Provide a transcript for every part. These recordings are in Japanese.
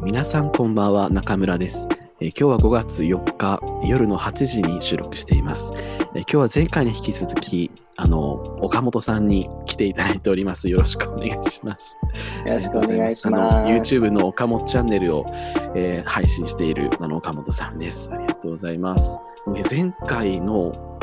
ー皆さんこんばんは中村です、えー今日は5月4日夜の8時に収録しています、えー今日は前回に引き続きあの岡本さんに来ていただいております。よろしくお願いします。よろしくお願いしあます。の YouTube の岡本チャンネルを、えー配信しているあの岡本さんです。ありがとうございます。で前回の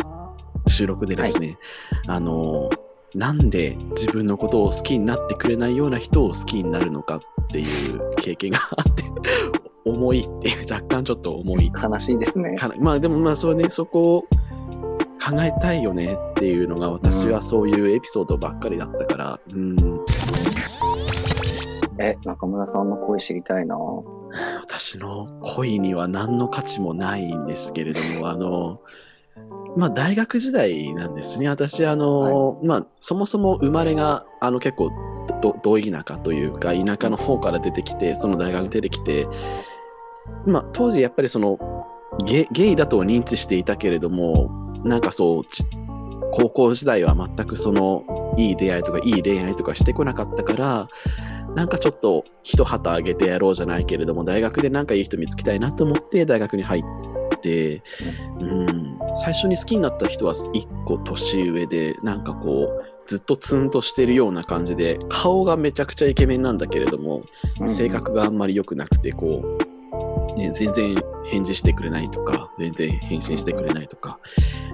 収録でですね、あのなんで自分のことを好きになってくれないような人を好きになるのかっていう経験があって 重いっていう若干ちょっと重い悲しいですね。まあでもまあそうねそこを考えたいよねっていうのが私はそういうエピソードばっかりだったからうんえ、中村さんの声知りたいな。私の恋には何の価値もないんですけれども、あの、まあ大学時代なんですね。私、あの、まあそもそも生まれが、あの結構ど、ど田舎というか、田舎の方から出てきて、その大学出てきて、まあ当時やっぱりその、ゲゲイだと認知していたけれども、なんかそう、ち高校時代は全くその、いい出会いとか、いい恋愛とかしてこなかったから、なんかちょっと一旗あげてやろうじゃないけれども、大学でなんかいい人見つけたいなと思って大学に入って、うん、最初に好きになった人は1個年上で、なんかこう、ずっとツンとしてるような感じで、顔がめちゃくちゃイケメンなんだけれども、うん。性格があんまり良くなくて、こう、ね、全然返事してくれないとか、全然返信してくれないとか、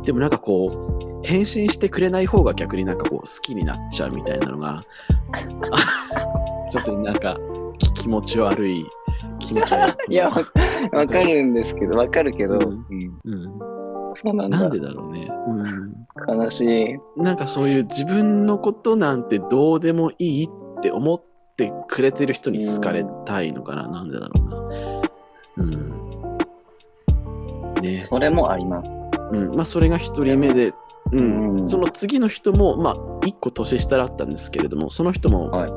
でもなんかこう、返信してくれない方が逆になんかこう好きになっちゃうみたいなのが、あすいません、なんかき気持ち悪い、気持ち悪い。いや、わわかるんですけど、わかるけど、うん。うん。うん、そうなんだ。なんでだろうね、うん。悲しい。なんかそういう自分のことなんてどうでもいいって思ってくれてる人に好かれたいのかな、なんでだろうな。うん。ね。それもあります。うん、まあそれが一人目で、うんうんその次の人もまあ一個年下だったんですけれどもその人もはい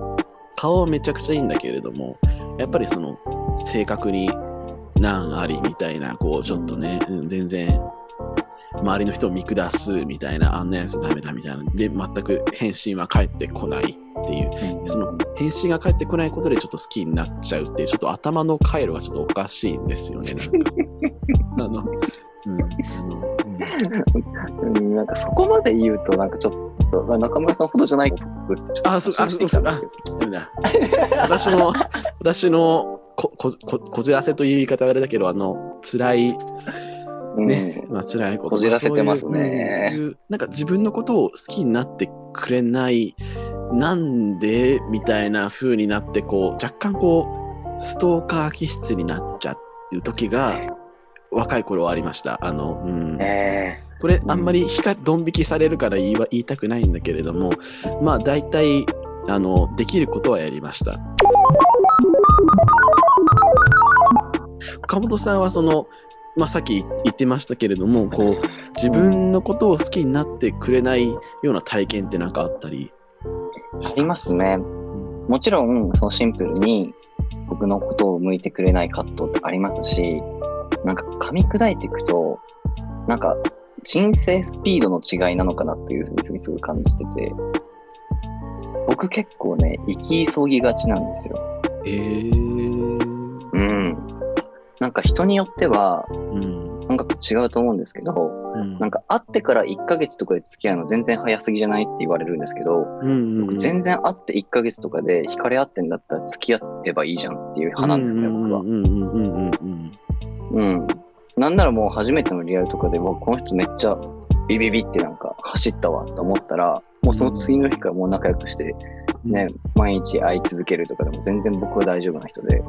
顔はめちゃくちゃいいんだけれどもやっぱりその性格に難ありみたいなこうちょっとね、うん全然周りの人を見下すみたいなあんなやつダメだみたいな。で全く返信は返ってこないっていう。その返信が返ってこないことでちょっと好きになっちゃうっていうちょっと頭の回路がちょっとおかしいんですよねなんか。あのうんなんかそこまで言うと、なんかちょっと、まあ中村さんほどじゃないあそうあしてきたんですけどダメだ。私の、私のここここじらせという言い方はあれだけど、あの、辛い、ね、まあ辛いことこじらせてますね。そういううんなんか自分のことを好きになってくれない、なんでみたいな風になって、こう、若干こう、ストーカー気質になっちゃう時が、若い頃はありました。あの、うん。うん。えこれあんまりひかドン引きされるから言いは言いたくないんだけれどもまあ大体あのできることはやりました。岡本さんはその、まあ、さっき言ってましたけれどもこう自分のことを好きになってくれないような体験って何かあったりー、ありますね。もちろん、そのシンプルに僕のことを向いてくれない葛藤ってありますし、なんか噛み砕いていくと、なんか人生スピードの違いなのかなっていうふうにすごい感じてて、僕結構ね、生き急ぎがちなんですよ。えーうん。なんか人によってはうん。感覚違うと思うんですけど、うん。なんか会ってから1ヶ月とかで付き合うの全然早すぎじゃないって言われるんですけど、うんうんうん。全然会って1ヶ月とかで惹かれ合ってんだったら付き合えばいいじゃんっていう派なんですね、僕は。う。ん。なんならもう初めてのリアルとかで、僕この人めっちゃビビビってなんか走ったわと思ったら、もうその次の日からもう仲良くして、ね、毎日会い続けるとかでも全然僕は大丈夫な人で、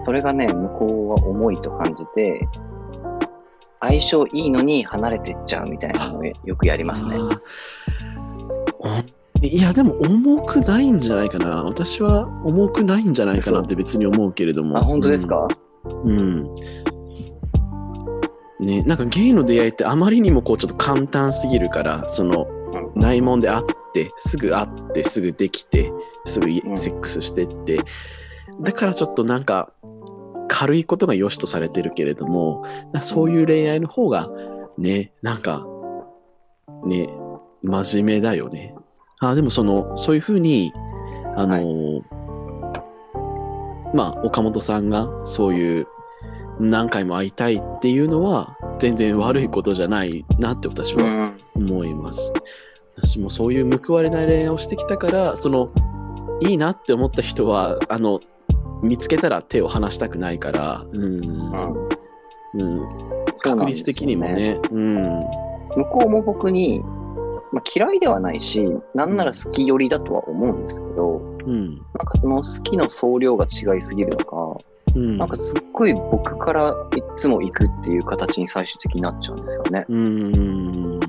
それがね、向こうは重いと感じて、相性いいのに離れてっちゃうみたいなのをよくやりますね。いや、でも重くないんじゃないかな。私は重くないんじゃないかなって別に思うけれども。あ、本当ですか、うん、うん。ね、なんかゲイの出会いってあまりにもこうちょっと簡単すぎるから、そのうん内門で会って、すぐ会って、すぐできて、すぐセックスしてって、だからちょっとなんか軽いことが良しとされてるけれども、なそういう恋愛の方がね、なんかね、真面目だよね。あでもその、そういうふうに、あの、まあ、岡本さんがそういう何回も会いたいっていうのは全然悪いことじゃないなって私はうん。思います。私もそういう報われない恋愛をしてきたから、そのいいなって思った人はあの見つけたら手を離したくないから、うん。うん。確率的にもね、うん、向こうも僕に、まあ、嫌いではないし、なんなら好き寄りだとは思うんですけど、うん、なんかその好きの総量が違いすぎるのか、うん、なんかすっごい僕からいつも行くっていう形に最終的になっちゃうんですよね。うん、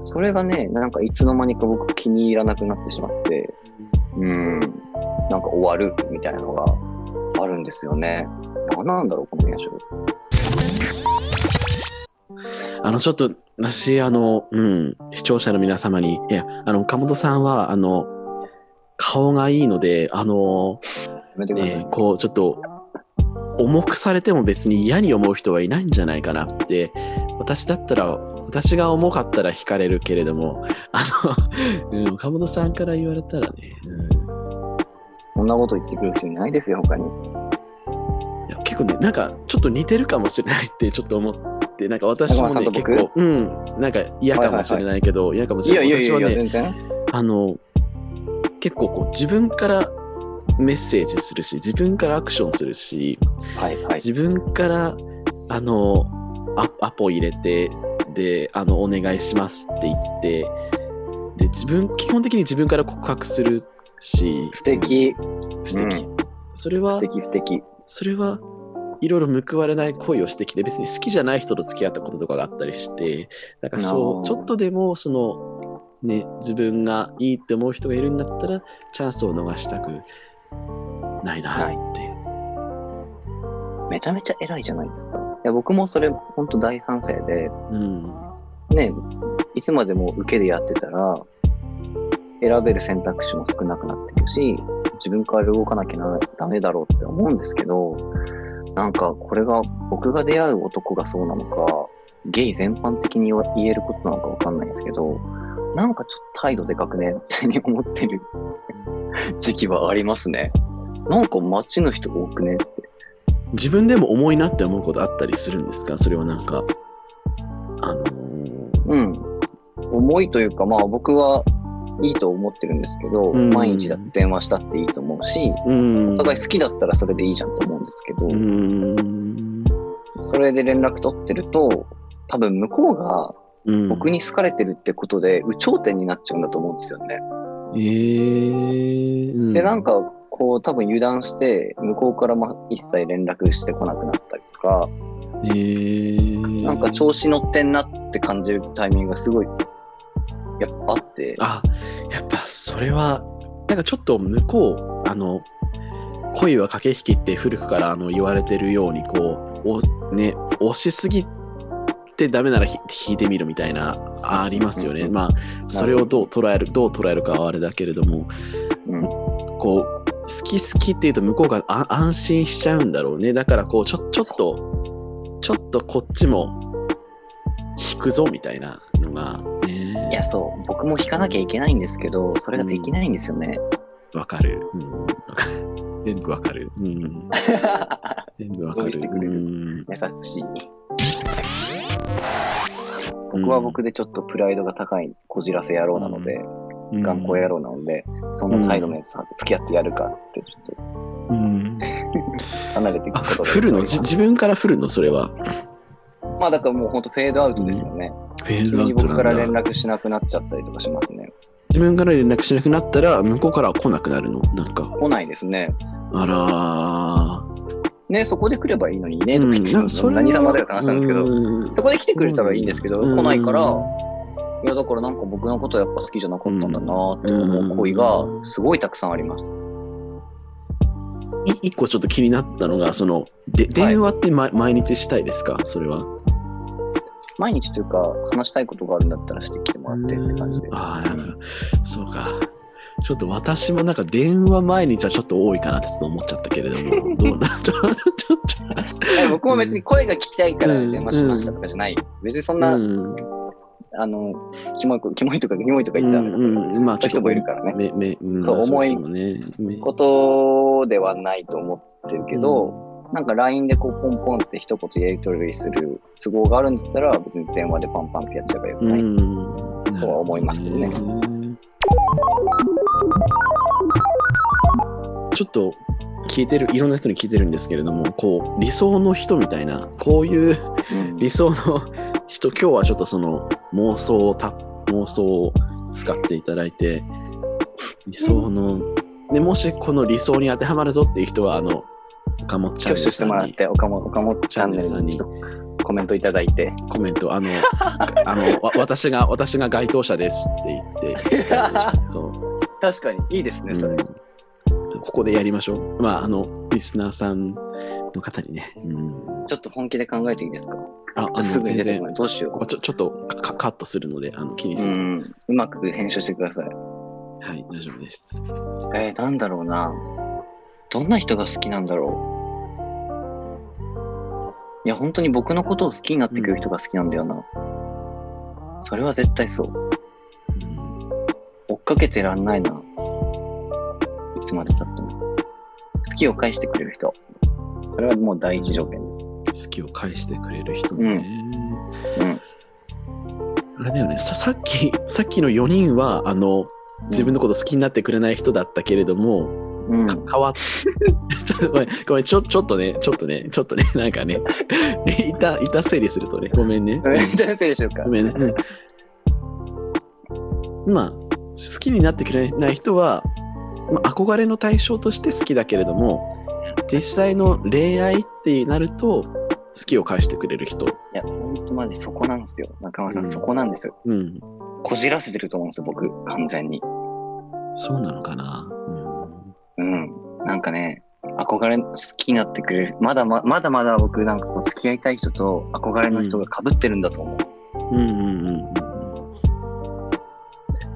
それがね、なんかいつの間にか僕気に入らなくなってしまって、うん、なんか終わるみたいなのがんですよね。何なんだろう、この現象。あの、ちょっと、私、あの、うん、視聴者の皆様に、いや、あの、岡本さんは、あの、顔がいいので、あの。ね、こう、ちょっと、重くされても別に嫌に思う人はいないんじゃないかなって、私だったら、私が重かったら惹かれるけれども、あの、うん、岡本さんから言われたらね、そんなこと言ってくる人いないですよ、他に。結構ね、なんか、ちょっと似てるかもしれないってちょっと思って、なんか私もね、結構、うん、なんか嫌かもしれないけど、嫌かもしいれない。私はね。あの、結構こう自分からメッセージするし、自分からアクションするし、はいはい。自分から、あの、アアポ入れて、で、あの、お願いしますって言って、で、自分、基本的に自分から告白するし、素敵。素敵。うそれは素、敵素敵。それはいろいろ報われない恋をしてきて、別に好きじゃない人と付き合ったこととかがあったりして、だからそう、ちょっとでも、その、ね、自分がいいって思う人がいるんだったら、チャンスを逃したくないなって。めちゃめちゃ偉いじゃないですか。いや僕もそれ本当大賛成で、うん。ね、いつまでも受けでやってたら、選べる選択肢も少なくなっていくし、自分から動かなきゃなダメだろうって思うんですけど、なんかこれが僕が出会う男がそうなのか、ゲイ全般的に言えることなのかわかんないんですけど、なんかちょっと態度でかくね、みたいに思ってる 時期はありますね。なんか街の人多くねって。自分でも重いなって思うことあったりするんですか？それはなんか、あのーうん。重いというか、まあ僕はいいと思ってるんですけど、うん毎日だ電話したっていいと思うし、うん。お互い好きだったらそれでいいじゃんと思うんですけど、うん。それで連絡取ってると、多分向こうがうん。僕に好かれてるってことで、有頂天になっちゃうんだと思うんですよね。で、なんか、こう、多分油断して、向こうからま一切連絡してこなくなったりとか、えー、なんか調子乗ってんなって感じるタイミングがすごい、やっぱあって、あ、やっぱそれは、なんかちょっと向こう、あの、恋は駆け引きって古くからあの言われてるように、こう、おね、押しすぎてダメならひ引いてみるみたいな、ありますよね。うんまあ、それをどう捉える、どう捉えるかはあれだけれども、うんこう、好き好きっていうと向こうがあ安心しちゃうんだろうね。だからこう、ちょちょっと、ちょっとこっちも引くぞみたいなのがね。いや、そう、僕も弾かなきゃいけないんですけど、それができないんですよね。わかる。うん、全部わかる。うん、全部わかる。してくれるうん優しい。僕は僕でちょっとプライドが高いこじらせ野郎なので、頑固野郎なので、そんな態度のやつさ、付き合ってやるかっつって、ちょっうん。と離れていくあ、ことがふ振るのじ自分から振るのそれは。まあだからもう本当フェードアウトですよね。フェー急に僕から連だ。絡しなくなっちゃったりとかしますね。自分から連絡しなくなったら、向こうからは来なくなるの？なんか。来ないですね。あらー。ね、そこで来ればいいのにね、とか言って何様だよって話なんですけど、うんそこで来てくれたらいいんですけど、うん来ないから、いやだからなんか僕のことやっぱ好きじゃなかったんだなって思う恋がすごいたくさんあります。い一個ちょっと気になったのが、その、で電話って、ま毎日したいですか？それは。毎日というか、話したいことがあるんだったらしてきてもらってって感じで。ああ、なんか、そうか。ちょっと私もなんか電話毎日はちょっと多いかなってちょっと思っちゃったけれども、どうな、ちょ、ちょ、ちょ、え僕も別に声が聞きたいから電話しましたとかじゃない。別にそんな、うん、あの、キモい、キモいとか、キモいとか言ったらうん、まあちょっともいるからね。めめうん。そうまあ重いことではないと思っってるけど、なんか LINE でこうポンポンって一言やり取りする都合があるんだったら、別に電話でパンパンってやっちゃえばよくない。うん。とは思いますけどねちょっと聞いてる、いろんな人に聞いてるんですけれども、こう、理想の人みたいな、こういううん理想の人、今日はちょっとその妄想をた、妄想を使っていただいて、理想の、でもしこの理想に当てはまるぞっていう人は、あの、岡本チャンネル挙手してさんにもらって、岡本岡本チャンネルにコメントいただいて。コメント、あの、あの、わ私が、私が該当者ですって言って、そう。確かに、いいですね、それ。うんここでやりましょう。まあ、あの、リスナーさんの方にね。うん、ちょっと本気で考えていいですか？あ、あすぐに全然出て。どうしよちょ、ちょっとカカットするので、あの気にう。せず。うん。うまく編集してください。はい、大丈夫です。えー、なんだろうな。どんな人が好きなんだろう？いや、本当に僕のことを好きになってくれる人が好きなんだよな。それは絶対そう。うん追っかけてらんないな。いつまでたっても。好きを返してくれる人。それはもう第一条件です。好きを返してくれる人ね。うん。あれだよねさ、さっき、さっきの4人は、あの、自分のこと好きになってくれない人だったけれども、うん。か変わっ ちょっとごめん、ごめん、ちょ、ちょっとね、ちょっとね、ちょっとね、なんかね、いた、いた整理するとね、ごめんね。先生でしょうかご。めんね。うん、まあ、好きになってくれない人は、まあ、憧れの対象として好きだけれども、実際の恋愛ってなると、好きを返してくれる人。いや、ほんとマジそこなんですよ。中村さん、うんそこなんですよ。うん。こじらせてると思うんですよ、僕、完全に。そうなのかな。うん。なんかね、憧れ、好きになってくれる。まだままだまだ僕、なんかこう、付き合いたい人と憧れの人が被ってるんだと思う。うん。うんうん。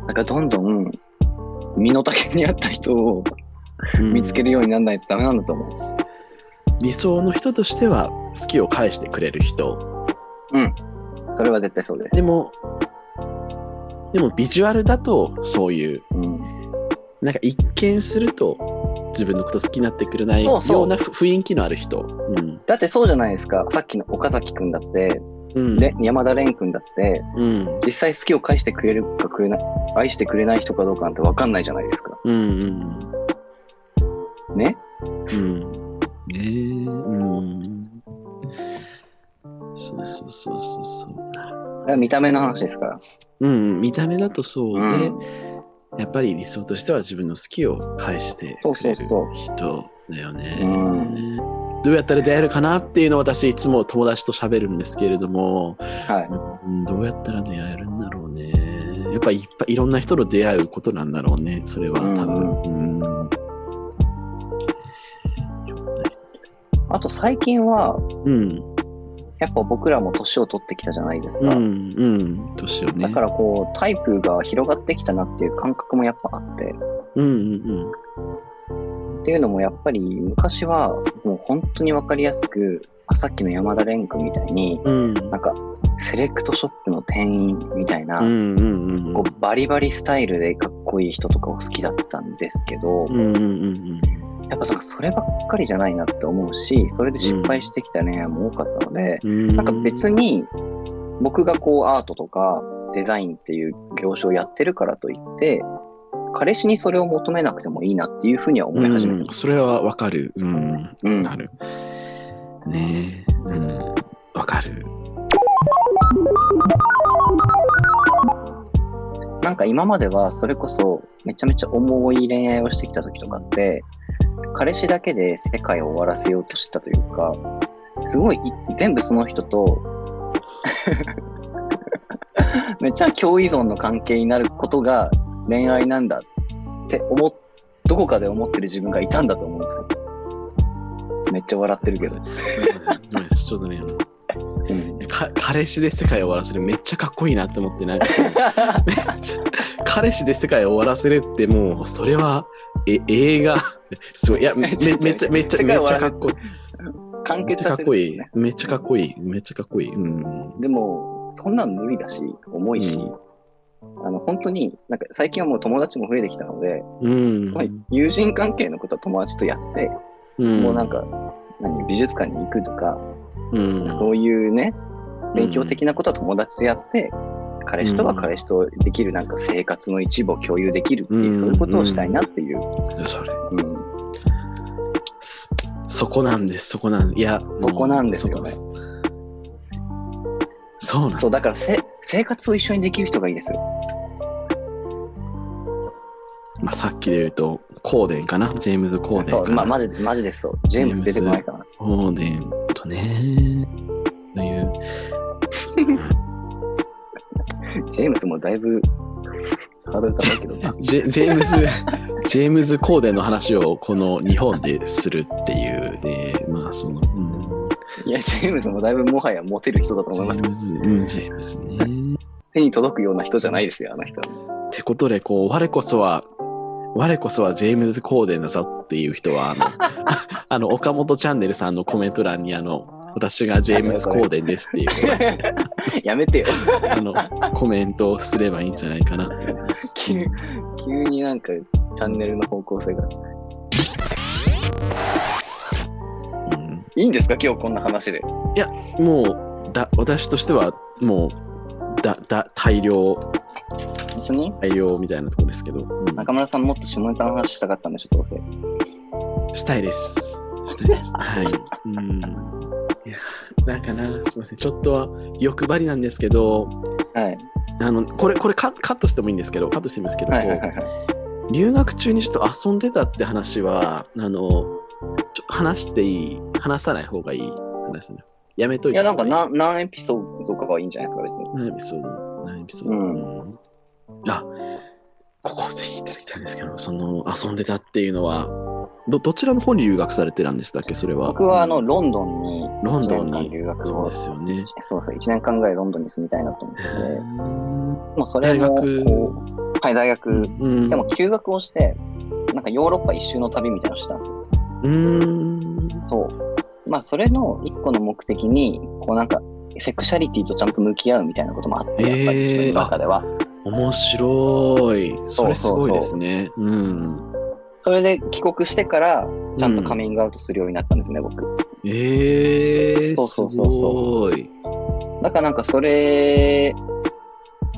なんかどんどん、身の丈に合った人をうん見つけるようにならないとダメなんだと思う。理想の人としては好きを返してくれる人。うん。それは絶対そうです。でも、でもビジュアルだとそういう、うん。なんか一見すると自分のこと好きになってくれないようなふ雰囲気のある人。うん。だってそうじゃないですか。さっきの岡崎くんだって、うん。で山田蓮くんだって、うん。実際好きを返してくれるかくれない、愛してくれない人かどうかなんて分かんないじゃないですか。うんうんね？うん。ねえ、うん。そうそうそうそうそう。見た目の話ですから。うんうん、見た目だとそうで、うんやっぱり理想としては自分の好きを返してそうくれる人だよね。うんどうやったら出会えるかなっていうのを私いつも友達と喋るんですけれども、はい。うん、どうやったら出会えるんだろうね。やっぱいっぱいいろんな人と出会うことなんだろうね。それは多分。うんあと最近は、うん。やっぱ僕らも年を取ってきたじゃないですか。うん。うん。年をね。だからこう、タイプが広がってきたなっていう感覚もやっぱあって。うんうんっていうのもやっぱり昔はもう本当にわかりやすく、あさっきの山田蓮君みたいに、うん。うん。なんかセレクトショップの店員みたいな、バリバリスタイルでかっこいい人とかを好きだったんですけど、うんうんうんやっぱさそればっかりじゃないなって思うし、それで失敗してきた恋愛も多かったので、うん。なんか別に僕がこうアートとかデザインっていう業種をやってるからといって、彼氏にそれを求めなくてもいいなっていうふうには思い始めてうん、それはわかる。うん。うんわかる。ねえ。うん。わかる。なんか今まではそれこそめちゃめちゃ重い恋愛をしてきた時とかって、彼氏だけで世界を終わらせようとしたというか、すごい全部その人と めっちゃ共依存の関係になることが恋愛なんだって思っ、どこかで思ってる自分がいたんだと思うんですよ。めっちゃ笑ってるけど。ちょっとね、うんか彼氏で世界を終わらせるめっちゃかっこいいなって思って、なんかそのめっちゃ彼氏で世界を終わらせるってもう、それはえ映画、すごい、いや、めめっちゃ、めっちゃ、めっちゃかっこいい。完めっ結させるちゃかっこいいんですね。。めっちゃかっこいい。めっちゃかっこいい。うん。でも、そんなん無理だし、重いし、うんあの、本当に、なんか最近はもう友達も増えてきたので、うん。友人関係のことは友達とやって、うんもうなんか、何、美術館に行くとか、うん、そういうね、勉強的なことは友達とやって、彼氏とは彼氏とできるなんか生活の一部を共有できるっていう、うん。そういうことをしたいなっていう。それ。うん。そそこなんです、そこなんです。いや、そこなんですよね。そうなんそう、だからせ生活を一緒にできる人がいいです。よ。まあ、さっきで言うと、コーデンかな？ジェームズ・コーデンそう、かな、ま、マジで、マジです。そう。ジェームズ出てこないかな。コーデン。とね、という、ジェームズもだいぶハードル高いけどな。ジェジェームズ、ジェームズ・コーデンの話をこの日本でするっていうで、まあその、うん、いや、ジェームズもだいぶもはやモテる人だとジ思いますェームズ、うん、ジェームズね。手に届くような人じゃないですよ、あの人は。ってことで、こう、我こそは、我こそはジェームズ・コーデンだぞっていう人は、あの、あの岡本チャンネルさんのコメント欄に、あの、私がジェームズ・コーデンですっていう、やめてよ。あの、コメントをすればいいんじゃないかなと思います。急急になんかチャンネルの方向性が。うんいいんですか？今日こんな話で。もうだ私としてはもうだだ大量本当に？大量みたいなところですけど、うん。中村さんもっと下ネタの話したかったんでしょ、どうせ。したいです。したいです。はい。うん。いやなんかなすみません。ちょっとは欲張りなんですけどはい。あのこれこれカカットしてもいいんですけどカットしてもいいんですけど、はいはいはいこはう留学中にちょっと遊んでたって話はあのちょ話していい？話さない方がいい？話ですねやめとい。いていや、なんか何何エピソードとかはいいんじゃないですか、別に。何エピソード？何エピソード、うんうんあここぜひいただきたいんですけど、その遊んでたっていうのは、どどちらの方に留学されてたんでしたっけ、それは。僕はあの、ロンドンにロン1年間ドンに。留学をそうで、すよね。そうそう、1年間ぐらいロンドンに住みたいなと思ってて、うんもうそれもはい、大学、うんでも休学をして、なんかヨーロッパ一周の旅みたいなのしたんですよ。うーん。そう。まあ、それの一個の目的に、こうなんか、セクシャリティとちゃんと向き合うみたいなこともあって、やっぱりえー自分の中では。面白い。それすそうそうそうごいですね。うん。それで帰国してから、ちゃんとカミングアウトするようになったんですね、僕。えー、そうそうそうすごい。だからなんかそれ、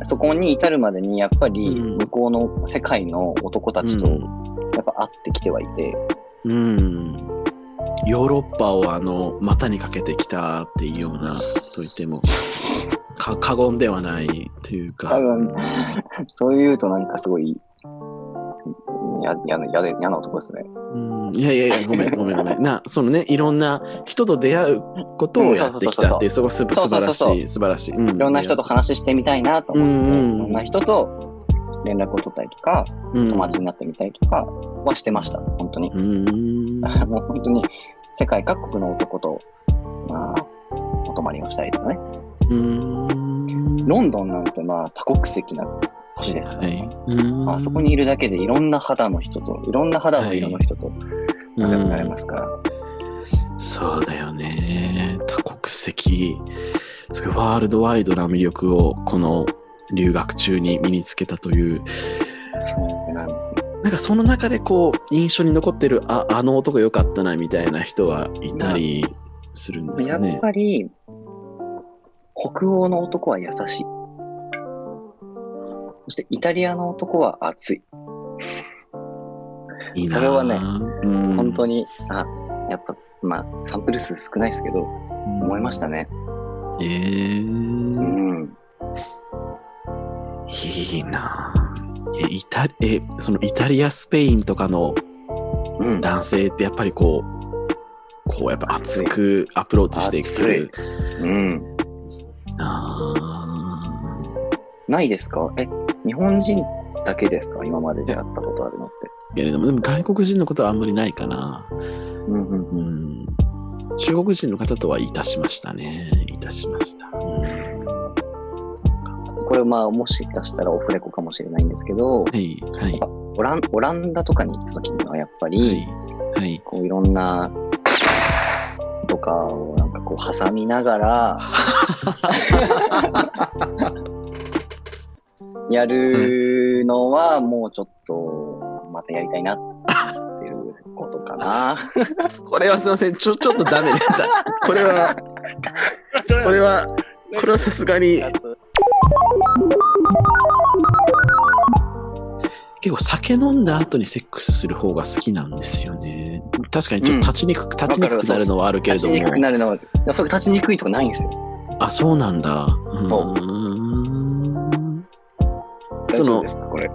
そこに至るまでに、やっぱりうん向こうの世界の男たちと、やっぱ会ってきてはいて、うん。ヨーロッパをあの股にかけてきたっていうようなと言ってもか過言ではないというか。そういうとなんかすごい、ややなやで嫌な男ですね。うんいやいやいや、ごめんごめんごめん。な、そのね、いろんな人と出会うことをやってきたっていう、す素そうそうそうそう晴らしい、素晴らしい。うんいろんな人と話してみたいなと思って、いろんな人と連絡を取ったりとか、うん友達になってみたりとかはしてました、本当に。うん。もう本当に世界各国の男と、まあ、お泊まりをしたりとかね。うん。ロンドンなんてまあ多国籍な都市ですから、はい。あそこにいるだけでいろんな肌の人と、いろんな肌の色の人と仲良くなれますから。そうだよね。多国籍。すごいワールドワイドな魅力をこの留学中に身につけたという。そうなんですよ。なんかその中でこう印象に残ってるああの男良かったなみたいな人はいたりするんですやっかね。ぱり、北欧の男は優しい。そしてイタリアの男は熱い。いいなそれはねうん、本当に、あ、やっぱ、まあ、サンプル数少ないですけど、思いましたね。えうー、ん。いいなえイタえそのイタリアスペインとかのうん。男性ってやっぱりこうこうやっぱ熱くアプローチしていくうん。なないですか？え、日本人だけですか？今まで出会ったことあるのって。けれどもでも外国人のことはあんまりないかな。うんうん。うん。中国人の方とはいたしましたね。いたしました、うん。これまあ、もしかしたらオフレコかもしれないんですけど、はいはい。オランオランダとかに行った時にはやっぱり、はいはい。こういろんなとかをなんかこう挟みながら やるのはもうちょっとまたやりたいなっていうことかな。これはすいません。ちょ、ちょっとダメだった。これは、これは、これはさすがに、結構酒飲んだ後にセックスする方が好きなんですよね。確かにちょっと立ちにくく、立ちにくくなるのはあるけれど立ちにくくも。なるのは、いやそれ立ちにくいとかないんですよ。あ、そうなんだ。そうそのこれ。は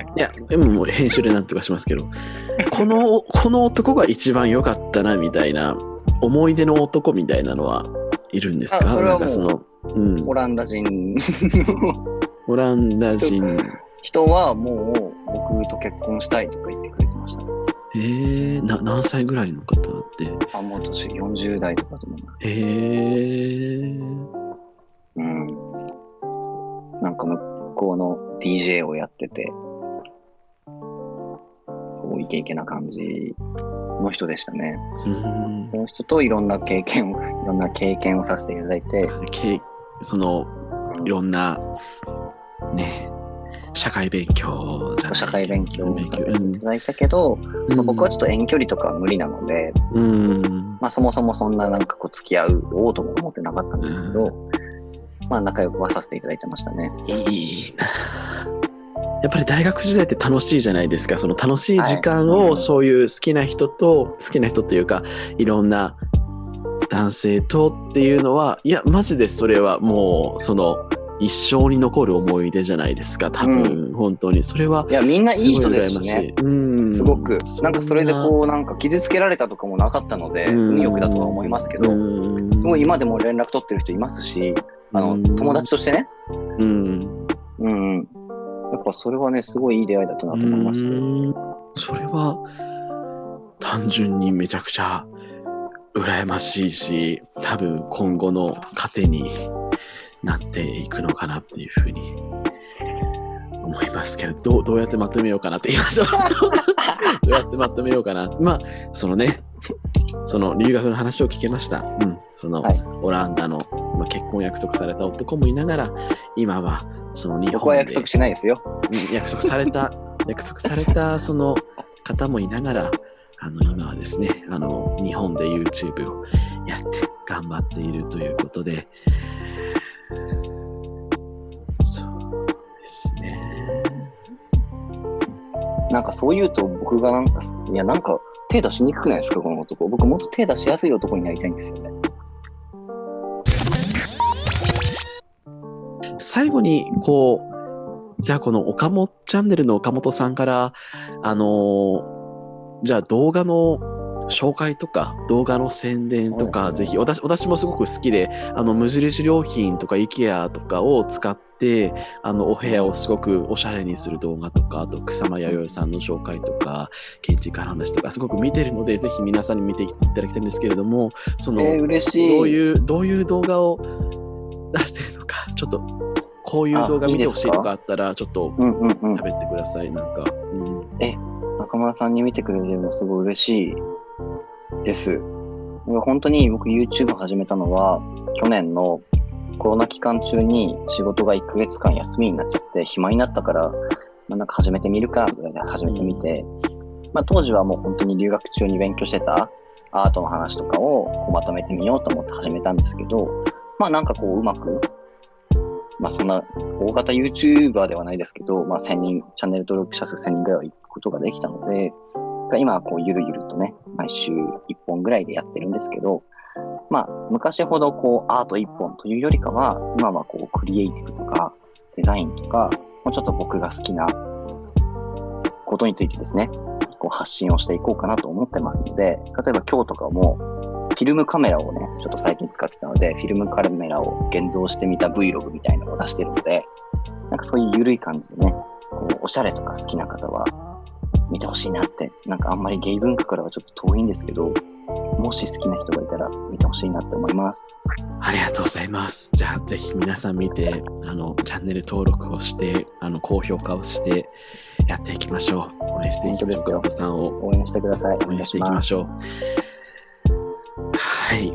い。いや、でももう編集でなんとかしますけど、この、この男が一番良かったな、みたいな、思い出の男みたいなのはいるんですか？なんかその、うんオ、ランダ人 オランダ人、人はもう僕と結婚したいとか言ってくれてましたね。えー、な何歳ぐらいの方って？あ、もう年40代とかと思います。へえうん。なんか向こうの DJ をやってて、こうイケイケな感じの人でしたね。うんその人といろんな経験を、いろんな経験をさせていただいて、けそのいろんなね社会勉強じゃない社会勉強をさせてうんいただいたけど、うん。まあ、僕はちょっと遠距離とか無理なので、うん。まあそもそもそんななんかこう付き合おうとも思ってなかったんですけど、まあ仲良くはさせていただいてましたね。いいな。やっぱり大学時代って楽しいじゃないですか。その楽しい時間はい。をそういう好きな人と、好きな人というかいろんな男性とっていうのはいやマジでそれはもうその一生に残る思い出じゃないですか多分、本当に。それはいや、みんないい人ですしね。すごく。なんかそれでうこう、なんか傷つけられたとかもなかったので、運よくだとは思いますけど、うん。すごい今でも連絡取ってる人いますし、あの、うん。友達としてね、うん。うん。うん。やっぱそれはね、すごいいい出会いだったなと思いますそれは単純にめちゃくちゃ羨ましいし多分今後の糧になっていくのかなっていうふうに思いますけどどうどうやってまとめようかなって言いましょう どうやってまとめようかな。まあそのねその留学の話を聞けました、うん、その、はい。オランダの、まあ、結婚約束された男もいながら今はその日本で約束しないですよ。うん約束された、約束されたその方もいながら、あの今はですね、あの日本で YouTube をやって頑張っているということで、そうですね。なんかそう言うと僕がなんか、いやなんか手出しにくくないですか、この男。僕もっと手出しやすい男になりたいんですよね。最後に、こう、じゃあこの岡本チャンネルの岡本さんから、あのーじゃあ動画の紹介とか動画の宣伝とか、はいぜひ私私もすごく好きであの無印良品とか IKEA とかを使ってあのお部屋をすごくおしゃれにする動画とかあと草間彌生さんの紹介とか建築家の話とかすごく見てるのでぜひ皆さんに見ていただきたいんですけれどもその、えー、嬉しい。どういうどういう動画を出してるのかちょっとこういう動画見てほしいとかあったらちょっとうんうんうん。喋ってくださいなんか、うん。中村さんに見てくれてるのすごい嬉しいです。本当に僕 YouTube 始めたのは去年のコロナ期間中に仕事が1ヶ月間休みになっちゃって暇になったから、まあ、なんか始めてみるかぐらいで始めてみて、まあ、当時はもう本当に留学中に勉強してたアートの話とかをこうまとめてみようと思って始めたんですけど、まあなんかこううまく、まあそんな大型 YouTuber ではないですけど、まあ1000人、チャンネル登録者数1000人ぐらいは行くことができたので、が今はこうゆるゆるとね、毎週1本ぐらいでやってるんですけど、まあ昔ほどこうアート1本というよりかは、今はこうクリエイティブとかデザインとか、もうちょっと僕が好きなことについてですね、こう発信をしていこうかなと思ってますので、例えば今日とかも、フィルムカメラをね、ちょっと最近使ってたので、フィルムカメラを現像してみた Vlog みたいなのを出してるので、なんかそういう緩い感じでね、こうおしゃれとか好きな方は見てほしいなって、なんかあんまりゲイ文化からはちょっと遠いんですけど、もし好きな人がいたら見てほしいなって思います。ありがとうございます。じゃあ、ぜひ皆さん見て、あの、チャンネル登録をして、あの、高評価をして、やっていきましょう。応援していきましょう。さんを応援してください。応援していきまょしょう。はい。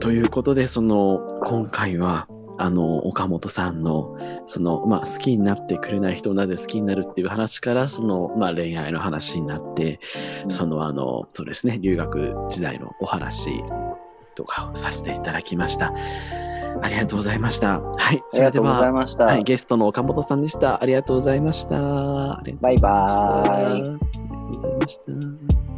ということで、その、今回は、あの、岡本さんの、その、まあ、好きになってくれない人をなぜ好きになるっていう話から、その、まあ、恋愛の話になって、その、あの、そうですね、留学時代のお話とかをさせていただきました。ありがとうございました。はい、それでは、ました。はい、ゲストの岡本さんでした。ありがとうございました。バイバーイありがとうございました。